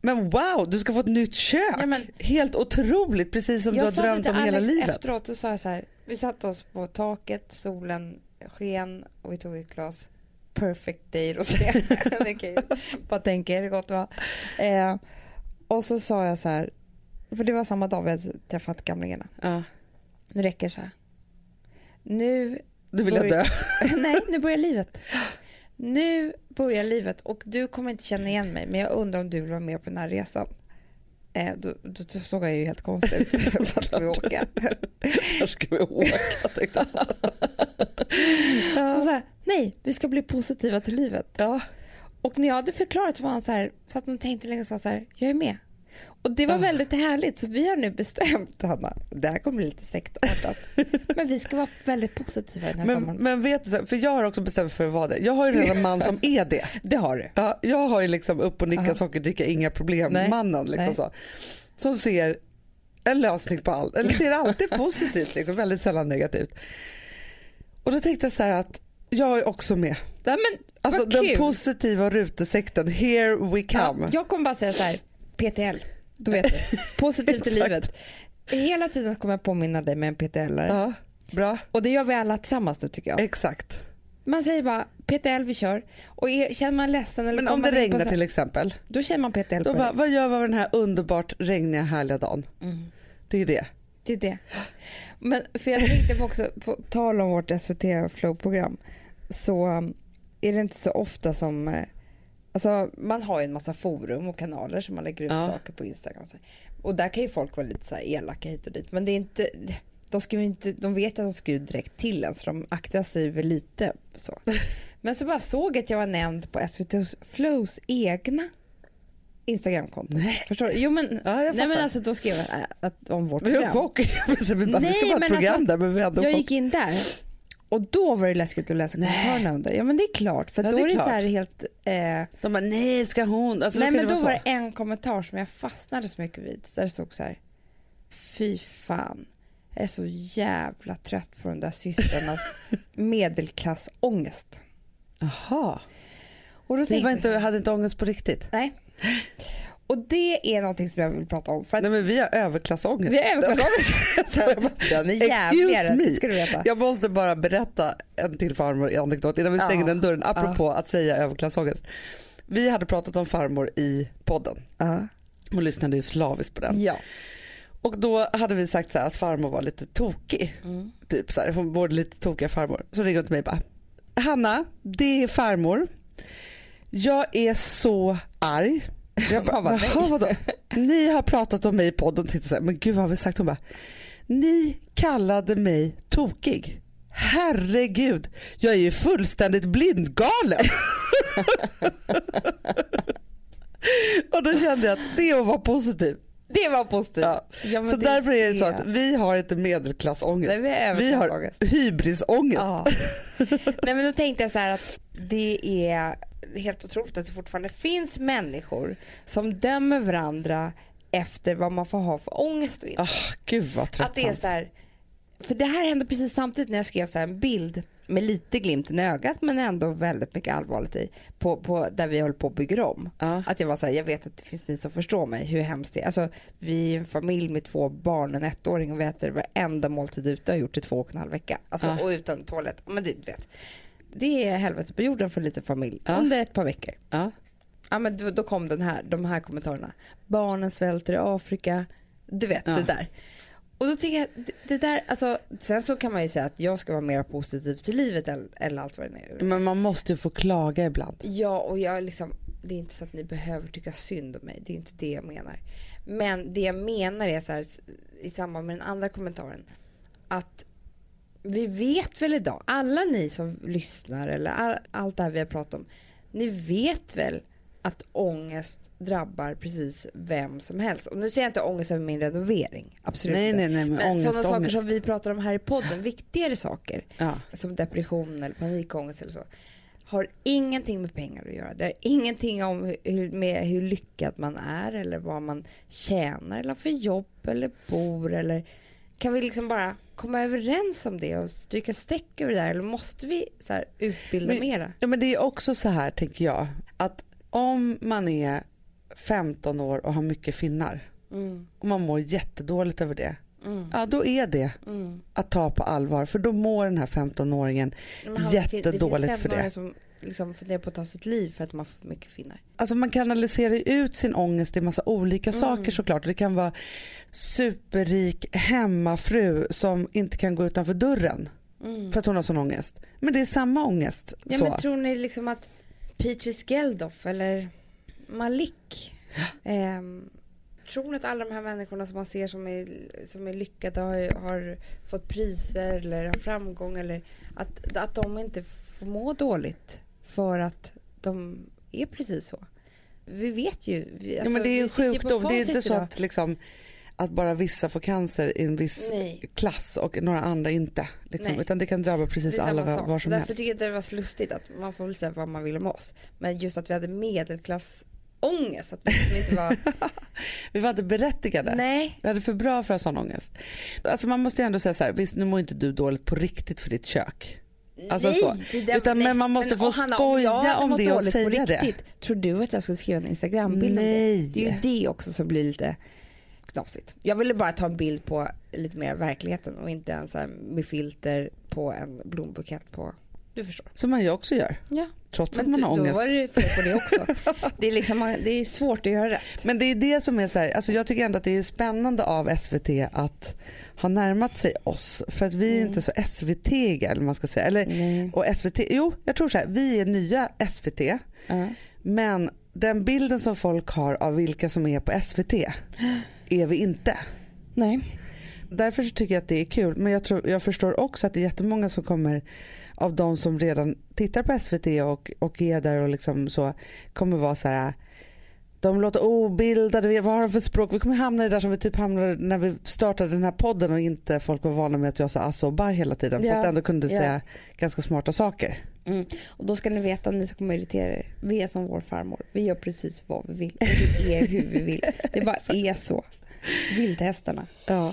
men wow, du ska få ett nytt kök. ja men Helt otroligt, precis som du har drömt om hela livet. efteråt och sa jag så här, vi satte oss på taket, solen sken och vi tog ett glas perfect day rosé. bara tänka er hur gott det var. Eh, och så sa jag så här, för det var samma dag vi hade träffat gamlingarna. Ja, Nu räcker det så här. Nu, du vill jag dö. <laughs> nej nu börjar livet. <laughs> Nu börjar livet och du kommer inte känna igen mig men jag undrar om du vill vara med på den här resan. Eh, då, då, då såg jag ju helt konstig ut. <laughs> Vart ska vi åka? Var ska vi åka? tänkte jag. <laughs> Och så här, nej, vi ska bli positiva till livet. Ja. Och när jag hade förklarat så var han så här, så att de tänkte länge och sa så här, jag är med. Och det var väldigt härligt, så vi har nu bestämt, Hanna, det här kommer bli lite sektartat, <laughs> men vi ska vara väldigt positiva den här Men, sommaren. men vet du, för jag har också bestämt för att vara det. Jag har ju redan man som är det. <laughs> Det har du. Ja, jag har ju liksom upp och nicka Aha. sockerdricka, inga problem, Nej. mannen liksom Nej. så. Som ser en lösning på allt, eller ser alltid <laughs> positivt liksom, väldigt sällan negativt. Och då tänkte jag så här att Jag är också med. Nej, men, Alltså den kul. positiva rutesekten, here we come. Ja, jag kommer bara säga så här, PTL, då vet du. <laughs> Positivt i livet. Hela tiden kommer jag påminna dig med en PTL-are. Ja, bra. Och det gör vi alla tillsammans nu tycker jag. Exakt. Man säger bara PTL vi kör. Och är, känner man ledsen eller Men om det regnar så- till exempel, Då känner man PTL då på bara, vad gör vi av den här underbart regniga härliga dagen? Mm. Det är det. Det är det. Men för jag tänkte på också, på tal om vårt SVT Flow-program, så um, är det inte så ofta som, eh, alltså man har ju en massa forum och kanaler som man lägger ut Ja. saker på Instagram och där kan ju folk vara lite så här elaka hit och dit, men det är inte, de skriver inte, de vet att de skriver direkt till en så de aktar sig väl lite så. <laughs> Men så bara såg jag att jag var nämnd på SVT Flows egna Instagramkonto. Nej. Förstår du? Jo men, Ja, jag nej men alltså då skrev jag äh, att, om vårt program. chock. <laughs> vi bara, vi Nej, ska vara ett men program alltså, där men vi hade Jag chock. gick in där och då var det läskigt att läsa kommentarerna under. Ja men det är klart för Ja, då det är det så här helt eh, De bara, nej ska hon? Alltså, Nej kan men då var det en kommentar som jag fastnade så mycket vid. Där det stod så här. Fy fan. Jag är så jävla trött på de där systrarnas <laughs> medelklassångest. Jaha, Och då tänkte var inte, hade inte ångest på riktigt? Nej. <gasps> Och det är någonting som jag vill prata om. För att Nej men vi har överklassångest. vi är överklassångest. <laughs> Den är Excuse me. det ska du veta. Jag måste bara berätta en till farmor anekdot innan vi stänger Ja. den dörren apropå att säga överklassångest. Vi hade pratat om farmor i podden Ja. och lyssnade ju slaviskt på den. Ja. Och då hade vi sagt så att farmor var lite tokig. Mm. Typ så här, hon var lite tokiga farmor. Så ringer hon till mig och bara. Hanna, det är farmor. Jag är så arg. Jag bara, var? "Jaha, vadå? Ni har pratat om mig i podden. Tänkte så här, men gud vad har vi sagt? Hon bara, ni kallade mig tokig. Herregud, jag är ju fullständigt blindgalen. <laughs> och då kände jag att det är att vara positiv. Det var positivt. Ja. Ja, så därför är det så att vi har inte medelklassångest. Nej, vi har vi har hybrisångest. Ja. Nej men då tänkte jag så här att det är helt otroligt att det fortfarande finns människor som dömer varandra efter vad man får ha för ångest och inte. Ah, gud vad tröttsamt. Att det är så här, för det här hände precis samtidigt när jag skrev så en bild med lite glimten i ögat men ändå väldigt mycket allvarligt i på, på där vi håller på att bygga om. Ja. Att jag var så här, jag vet att det finns ni som förstår mig hur hemskt det är. Alltså vi är en familj med två barn, en ettåring och vi äter varenda måltid ute och har gjort i två och en halv vecka. Alltså, Ja. Och utan toalett. Men du vet. Det är helvete på jorden för en liten familj Ja. under ett par veckor. Ja. Ja men då, då kom den här, de här kommentarerna. Barnen svälter i Afrika. Du vet Ja. det där. Och då tycker jag, det, det där, alltså, sen så kan man ju säga att jag ska vara mer positiv till livet eller, eller allt vad det är. Men man måste ju få klaga ibland. Ja och jag liksom, det är inte så att ni behöver tycka synd om mig, det är inte det jag menar. Men det jag menar är så här, i samband med den andra kommentaren, att vi vet väl idag, alla ni som lyssnar eller all, allt det här vi har pratat om, ni vet väl att ångest drabbar precis vem som helst. Och nu säger jag inte ångest över min renovering, absolut Nej inte. nej nej men, Men ångest, sådana saker ångest. som vi pratar om här i podden, viktigare saker Ja. som depression eller panikångest eller så har ingenting med pengar att göra. Det har ingenting om hur, med hur lyckad man är eller vad man tjänar eller för jobb eller bor eller kan vi liksom bara komma överens om det och stryka streck över det där eller måste vi så här utbilda Men- mera? Ja men det är också så här tänker jag att om man är 15 år och har mycket finnar Mm, och man mår jättedåligt över det. mm, Ja då är det mm. att ta på allvar för då mår den här 15-åringen Men han- Jättedåligt det för det. finns 15-åringar som liksom funderar på att ta sitt liv för att de har för mycket finnar. Alltså man kanaliserar ut sin ångest i massa olika Mm. saker såklart. Det kan vara superrik hemmafru som inte kan gå utanför dörren Mm. för att hon har sån ångest. Men det är samma ångest. Ja, så. men tror ni liksom att Peaches Geldof eller Malik <gasps> ehm, Tror ni att alla de här människorna som man ser som är, som är lyckade har, har fått priser eller har framgång eller att, att de inte får må dåligt för att de är precis så? Vi vet ju. Vi, ja, alltså, men det är en sjukdom. Det är inte så idag. att, liksom, att bara vissa får cancer i en viss Nej. klass och några andra inte. Liksom. Utan det kan drabba precis alla var, var som därför helst. tycker jag det var så lustigt att man får väl säga vad man vill om oss. Men just att vi hade medelklassångest. Att vi liksom inte var... <laughs> Vi var inte berättigade. Nej. Vi hade för bra för att ha sån ångest. Alltså man måste ju ändå säga så här, visst nu mår inte du dåligt på riktigt för ditt kök. Alltså nej, så. det Utan, men man måste få och Hanna, skoja jag hade om det och dåligt på säga det. riktigt, Tror du att jag skulle skriva en Instagrambild om det? Nej. Det är ju det också som blir lite knasigt. Jag ville bara ta en bild på lite mer verkligheten och inte en så här med filter på en blombukett på, du förstår. Som man ju också gör. Ja. Trots att Men man du, har då ångest. var det fel på det också. <laughs> Det är, liksom, det är svårt att göra rätt. Men det är det som är så här, alltså jag tycker ändå att det är spännande av SVT att ha närmat sig oss. För att vi är inte så svt eller man ska säga. Eller, Nej. och SVT, jo jag tror så här, vi är nya SVT. Ja. Men den bilden som folk har av vilka som är på SVT <gasps> är vi inte. Nej. Därför tycker jag att det är kul. Men jag, tror, jag förstår också att det är jättemånga som kommer av de som redan tittar på SVT och, och är där och liksom så kommer vara så här. De låter obildade, vi- vad har de för språk? Vi kommer hamna i det där som vi typ hamnade när vi startade den här podden och inte folk var vana med att jag sa alltså och baj hela tiden. Ja, Fast ändå kunde ja. säga ganska smarta saker. Mm. Och då ska ni veta, ni som kommer irritera er, vi är som vår farmor. Vi gör precis vad vi vill och vi är hur vi vill. Det bara <laughs> är så. Vildhästarna. Ja.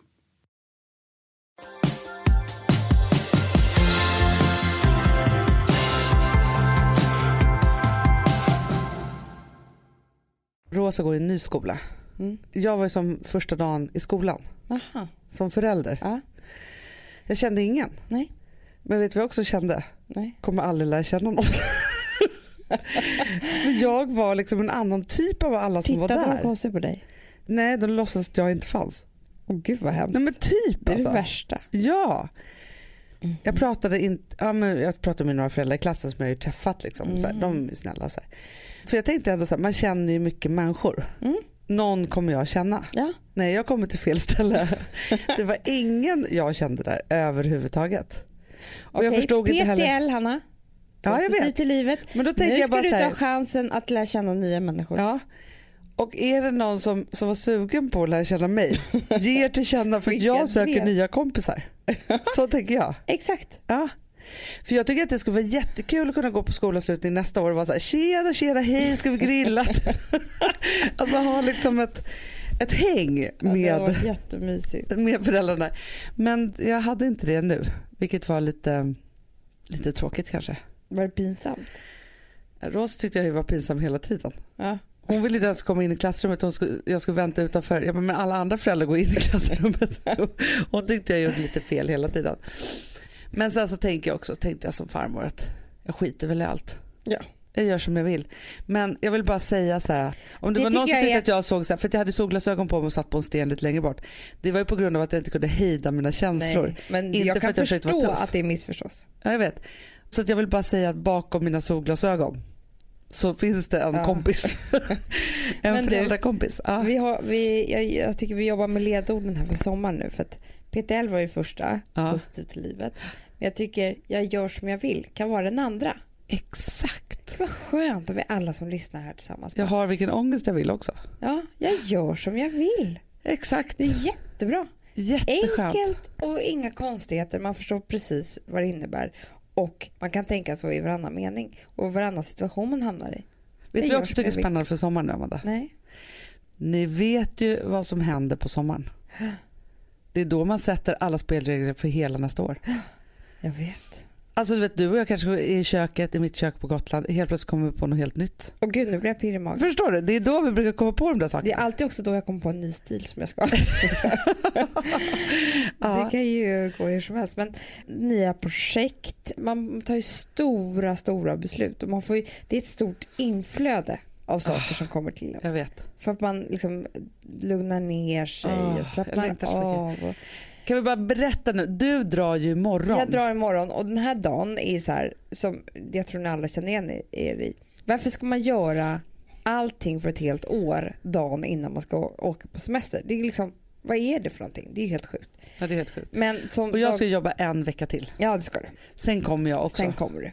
Rosa går i en ny skola. Mm. Jag var ju som första dagen i skolan, Aha. som förälder. Ja. Jag kände ingen. Nej. Men vet du vad jag också kände? Nej. Kommer aldrig lära känna någon. <laughs> För jag var liksom en annan typ av alla som var Tittade de där. konstigt på dig? Nej, de låtsades att jag inte fanns. Åh gud vad hemskt. Nej men typ det är alltså. det värsta. Ja. Mm. Jag pratade, inte, ja, men jag pratade med några föräldrar i klassen som jag har ju träffat. Liksom, så här, de är snälla. Så här. För jag tänkte ändå så här, man känner ju mycket människor. Mm. Någon kommer jag känna. Ja. Nej, jag kommer till fel ställe. <laughs> det var ingen jag kände där överhuvudtaget. Och jag Okej, förstod inte heller. PTL Hanna. Ja, jag vet. till livet. Men då Nu tänker jag ska bara du så ta chansen att lära känna nya människor. ja. Och är det någon som, som var sugen på att lära känna mig, ge er till känna för att jag söker nya kompisar. Så tänker jag. <laughs> Exakt. Ja. För jag tycker att det skulle vara jättekul att kunna gå på skolavslutning nästa år och vara så här, tjena tjena hej ska vi grilla? <laughs> alltså ha liksom ett, ett häng Ja, med, jättemysigt. med föräldrarna. Men jag hade inte det nu, vilket var lite, lite tråkigt kanske. Var det pinsamt? Rosa tyckte jag ju var pinsam hela tiden. Ja. Hon ville inte ens komma in i klassrummet, hon skulle, jag skulle vänta utanför. Bara, men alla andra föräldrar går in i <laughs> klassrummet. Hon tyckte jag gjorde lite fel hela tiden. Men sen så tänker jag också, tänkte jag som farmor att jag skiter väl i allt. Ja. Jag gör som jag vill. Men jag vill bara säga så här, om det, Det var någon som jag tyckte är- att jag såg så här, för att jag hade solglasögon på mig och satt på en sten lite längre bort. Det var ju på grund av att jag inte kunde hejda mina känslor. Nej, men Inte jag för kan att jag förstå att det missförstås. Ja, jag vet. Så att jag vill bara säga att bakom mina solglasögon så finns det en Ja. kompis. <laughs> en Men föräldrakompis. Ja. Vi har, vi, jag, jag tycker vi jobbar med ledorden här för sommaren nu. För att PTL var ju första, Ja. positivt till livet. Men jag tycker jag gör som jag vill kan vara den andra. Exakt. Det var skönt om vi alla som lyssnar här tillsammans. Jag har vilken ångest jag vill också. Ja, jag gör som jag vill. Exakt. Det är jättebra. Jätteskönt. Enkelt och inga konstigheter. Man förstår precis vad det innebär. Och man kan tänka så i varannan mening och varannan situation man hamnar i. Vet du vad jag också tycker är spännande för sommaren nu Amanda? Nej. Ni vet ju vad som händer på sommaren. <gasps> Det är då man sätter alla spelregler för hela nästa år. <gasps> Jag vet. Alltså du vet du och jag kanske är i köket, i mitt kök på Gotland, helt plötsligt kommer vi på något helt nytt. Och gud, nu blir jag pirrig i magen. Förstår du? Det är då vi brukar komma på de där Det är sakerna. alltid också då jag kommer på en ny stil som jag ska <laughs> Ja. Det kan ju gå hur som helst. Men nya projekt, man tar ju stora, stora beslut. Och man får ju, det är ett stort inflöde av saker som kommer till en. Jag vet. För att man liksom lugnar ner sig Ah, och slappnar av. Och Kan vi bara berätta nu, du drar ju imorgon. jag drar imorgon och den här dagen är så här som jag tror ni alla känner igen er i. Varför ska man göra allting för ett helt år dagen innan man ska åka på semester? Det är liksom, vad är det för någonting? Det är ju helt sjukt. Ja, det är helt sjukt. Men Och jag dag- ska jobba en vecka till. Ja det ska du. Sen kommer jag också. Sen kommer du.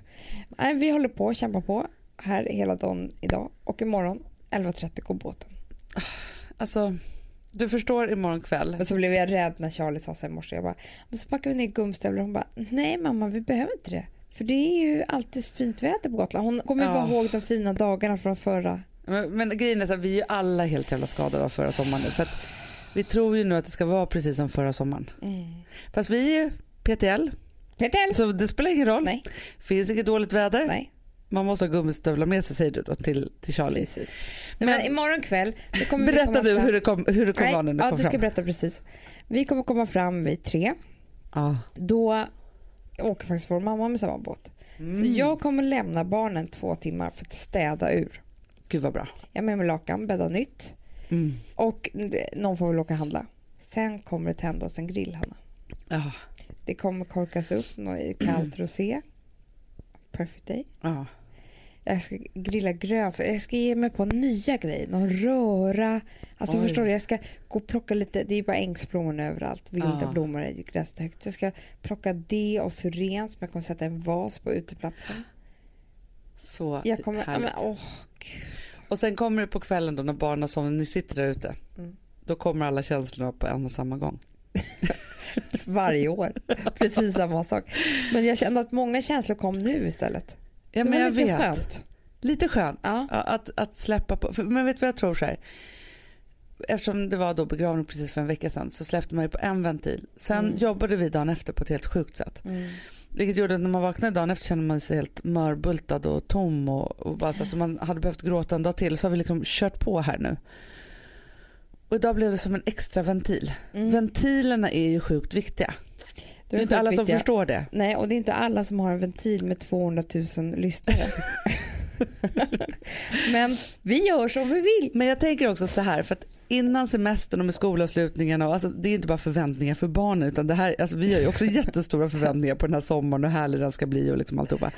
Nej, vi håller på att kämpa på här hela dagen idag och imorgon 11.30 går båten. Alltså, du förstår imorgon kväll. Men så blev jag rädd när Charlie sa så i morse. Jag bara, men så packar vi ner gummistövlar. Hon bara, nej mamma vi behöver inte det. För det är ju alltid fint väder på Gotland. Hon kommer ju Ja. bara ihåg de fina dagarna från förra. Men, men grejen är så här, vi är ju alla helt jävla skadade av förra sommaren nu. För att vi tror ju nu att det ska vara precis som förra sommaren. Fast vi är ju PTL, PTL! så det spelar ingen roll. Nej, Finns inget dåligt väder. nej, Man måste ha gummistövlar med sig säger du då till, till Charlie. precis. Men, Men- imorgon kväll, det kommer vi Berätta komma du hur det kom, hur det kom Nej, vara nu när det ja, kom du ska berätta precis. Vi kommer komma fram vid tre. Ja. Då åker faktiskt vår mamma med samma båt. Mm. Så jag kommer lämna barnen två timmar för att städa ur. Gud vad bra. Jag har med mig lakan, bädda nytt. Mm. Och någon får väl åka och handla. Sen kommer det tändas en grill, Hanna. Ja. Det kommer korkas upp något i kallt rosé. Perfect day. Ja. Jag ska grilla grönsaker. Jag ska ge mig på nya grejer. Någon röra. Alltså Oj. förstår du, jag ska gå och plocka lite. Det är bara ängsblommor överallt. Vilda Ja. blommor i gräset högt. Så jag ska plocka det och syren som jag kommer sätta en vas på uteplatsen. Så Jag kommer... Härligt. men, åh, gud. Och sen kommer det på kvällen då när barnen har somnat, ni sitter där ute. Mm. Då kommer alla känslorna på en och samma gång. <laughs> Varje år. Precis samma sak. Men jag kände att många känslor kom nu istället. Ja men jag lite vet. skönt. Lite skönt. Ja, att, att släppa på. För, men vet du vad jag tror så här? Eftersom det var då begravning precis för en vecka sedan så släppte man ju på en ventil. Sen Mm. jobbade vi dagen efter på ett helt sjukt sätt. Mm. Vilket gjorde att när man vaknade dagen efter kände man sig helt mörbultad och tom och, och bara så, så man hade behövt gråta en dag till. Så har vi liksom kört på här nu. Och idag blev det som en extra ventil. Mm. Ventilerna är ju sjukt viktiga. Det är inte alla som förstår det. Nej, och det är inte alla som har en ventil med 200 000 lyssnare. <laughs> Men vi gör som vi vill. Men jag tänker också så här, för att innan semestern och med skolavslutningarna, och alltså, det är inte bara förväntningar för barnen, utan det här, alltså, vi har ju också <laughs> jättestora förväntningar på den här sommaren och hur härlig den ska bli och liksom alltihopa.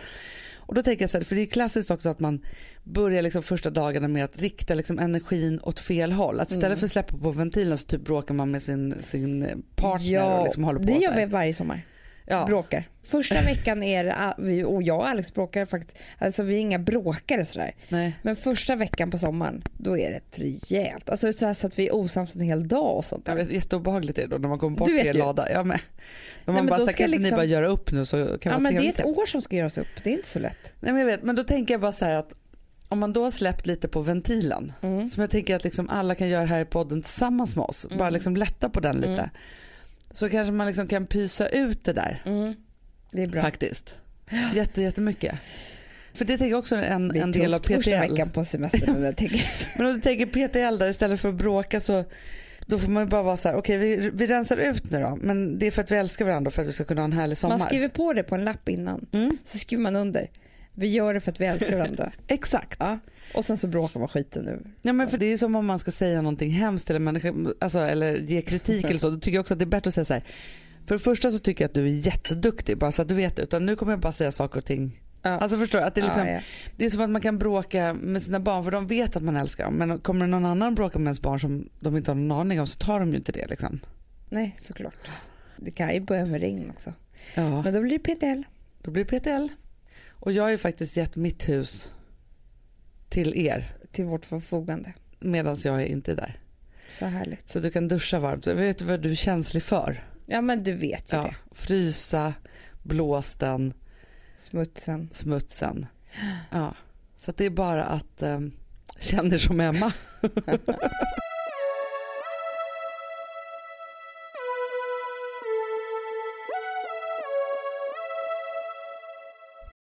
Och då tänker jag så här, för det är klassiskt också att man börjar liksom första dagarna med att rikta liksom energin åt fel håll. Att istället Mm. för att släppa på ventilen så typ bråkar man med sin, sin partner och liksom håller på det så gör vi varje sommar. Ja. Bråkar. Första <laughs> veckan är det, ah, vi, och jag och Alex bråkar faktiskt, alltså vi är inga bråkare sådär. Nej. Men första veckan på sommaren, då är det rejält, alltså så, så att vi är osams en hel dag och sånt Jag där. vet, jätteobehagligt är det då när man kommer bort i er lada. Ja, men, när man men bara ska kan inte ni liksom- bara göra upp nu så kan det Ja vara men det är ett år som ska göras upp, det är inte så lätt. Nej, men jag vet, men då tänker jag bara så att om man då har släppt lite på ventilen, Mm. som jag tänker att liksom alla kan göra här i podden tillsammans med oss, bara Mm. liksom lätta på den lite. Mm. Så kanske man liksom kan pysa ut det där Mm. Det är bra. faktiskt. Jätte, jättemycket. För det tänker jag också är en, Det är en del av tufft första PTL. veckan på semestern. men jag tänker. <laughs> Men om du tänker PTL där istället för att bråka så då får man ju bara vara så här, okej vi, vi rensar ut nu då, men det är för att vi älskar varandra för att vi ska kunna ha en härlig sommar. Man skriver på det på en lapp innan. Mm, Så skriver man under. Vi gör det för att vi älskar varandra. <laughs> exakt. Ja. Och sen så bråkar man skiten nu. Ja men för det är som om man ska säga någonting hemskt till en människa, alltså, eller ge kritik eller så. Då tycker jag också att det är bättre att säga så här. För det första så tycker jag att du är jätteduktig bara så att du vet det. Utan nu kommer jag bara säga saker och ting. Ja. Alltså förstår? Att det, är liksom, ja, ja. det är som att man kan bråka med sina barn för de vet att man älskar dem. Men kommer någon annan bråka med ens barn som de inte har någon aning om så tar de ju inte det liksom. Nej, såklart. Det kan ju börja med regn också. Ja. Men då blir det PTL. Då blir det PTL. Och jag har ju faktiskt gett mitt hus till er till vårt förfogande. medan jag inte är där. Så härligt. Så du kan duscha varmt. Jag vet vad du är känslig för. Ja men du vet ju Ja, det. frysa, blåsten, Smutsen. smutsen. Ja. Så det är bara att eh, känna som Emma. <laughs>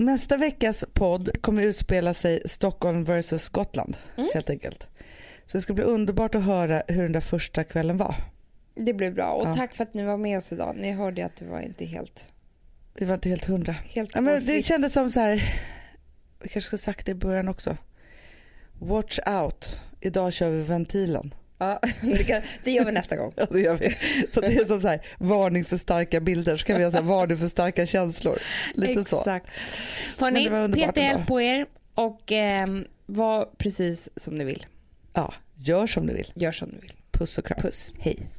Nästa veckas podd kommer utspela sig Stockholm versus Skottland Mm. helt enkelt. Så det ska bli underbart att höra hur den där första kvällen var. Det blir bra. Och Ja. tack för att ni var med oss idag. Ni hörde att det var inte helt, Vi var inte helt hundra. helt Ja, men det kändes som så här, vi kanske skulle sagt det i början också. Watch out, idag kör vi ventilen. Ja, <laughs> det, kan, det gör vi nästa gång. Ja, det gör vi. Så det är som så här, varning för starka bilder, så kan vi ha så här, varning för starka känslor. Lite så. Exakt. Men Hörni, hjälp på er och ehm, var precis som ni vill. Ja, gör som du vill. Gör som ni vill. Puss och kram. Puss. Hej.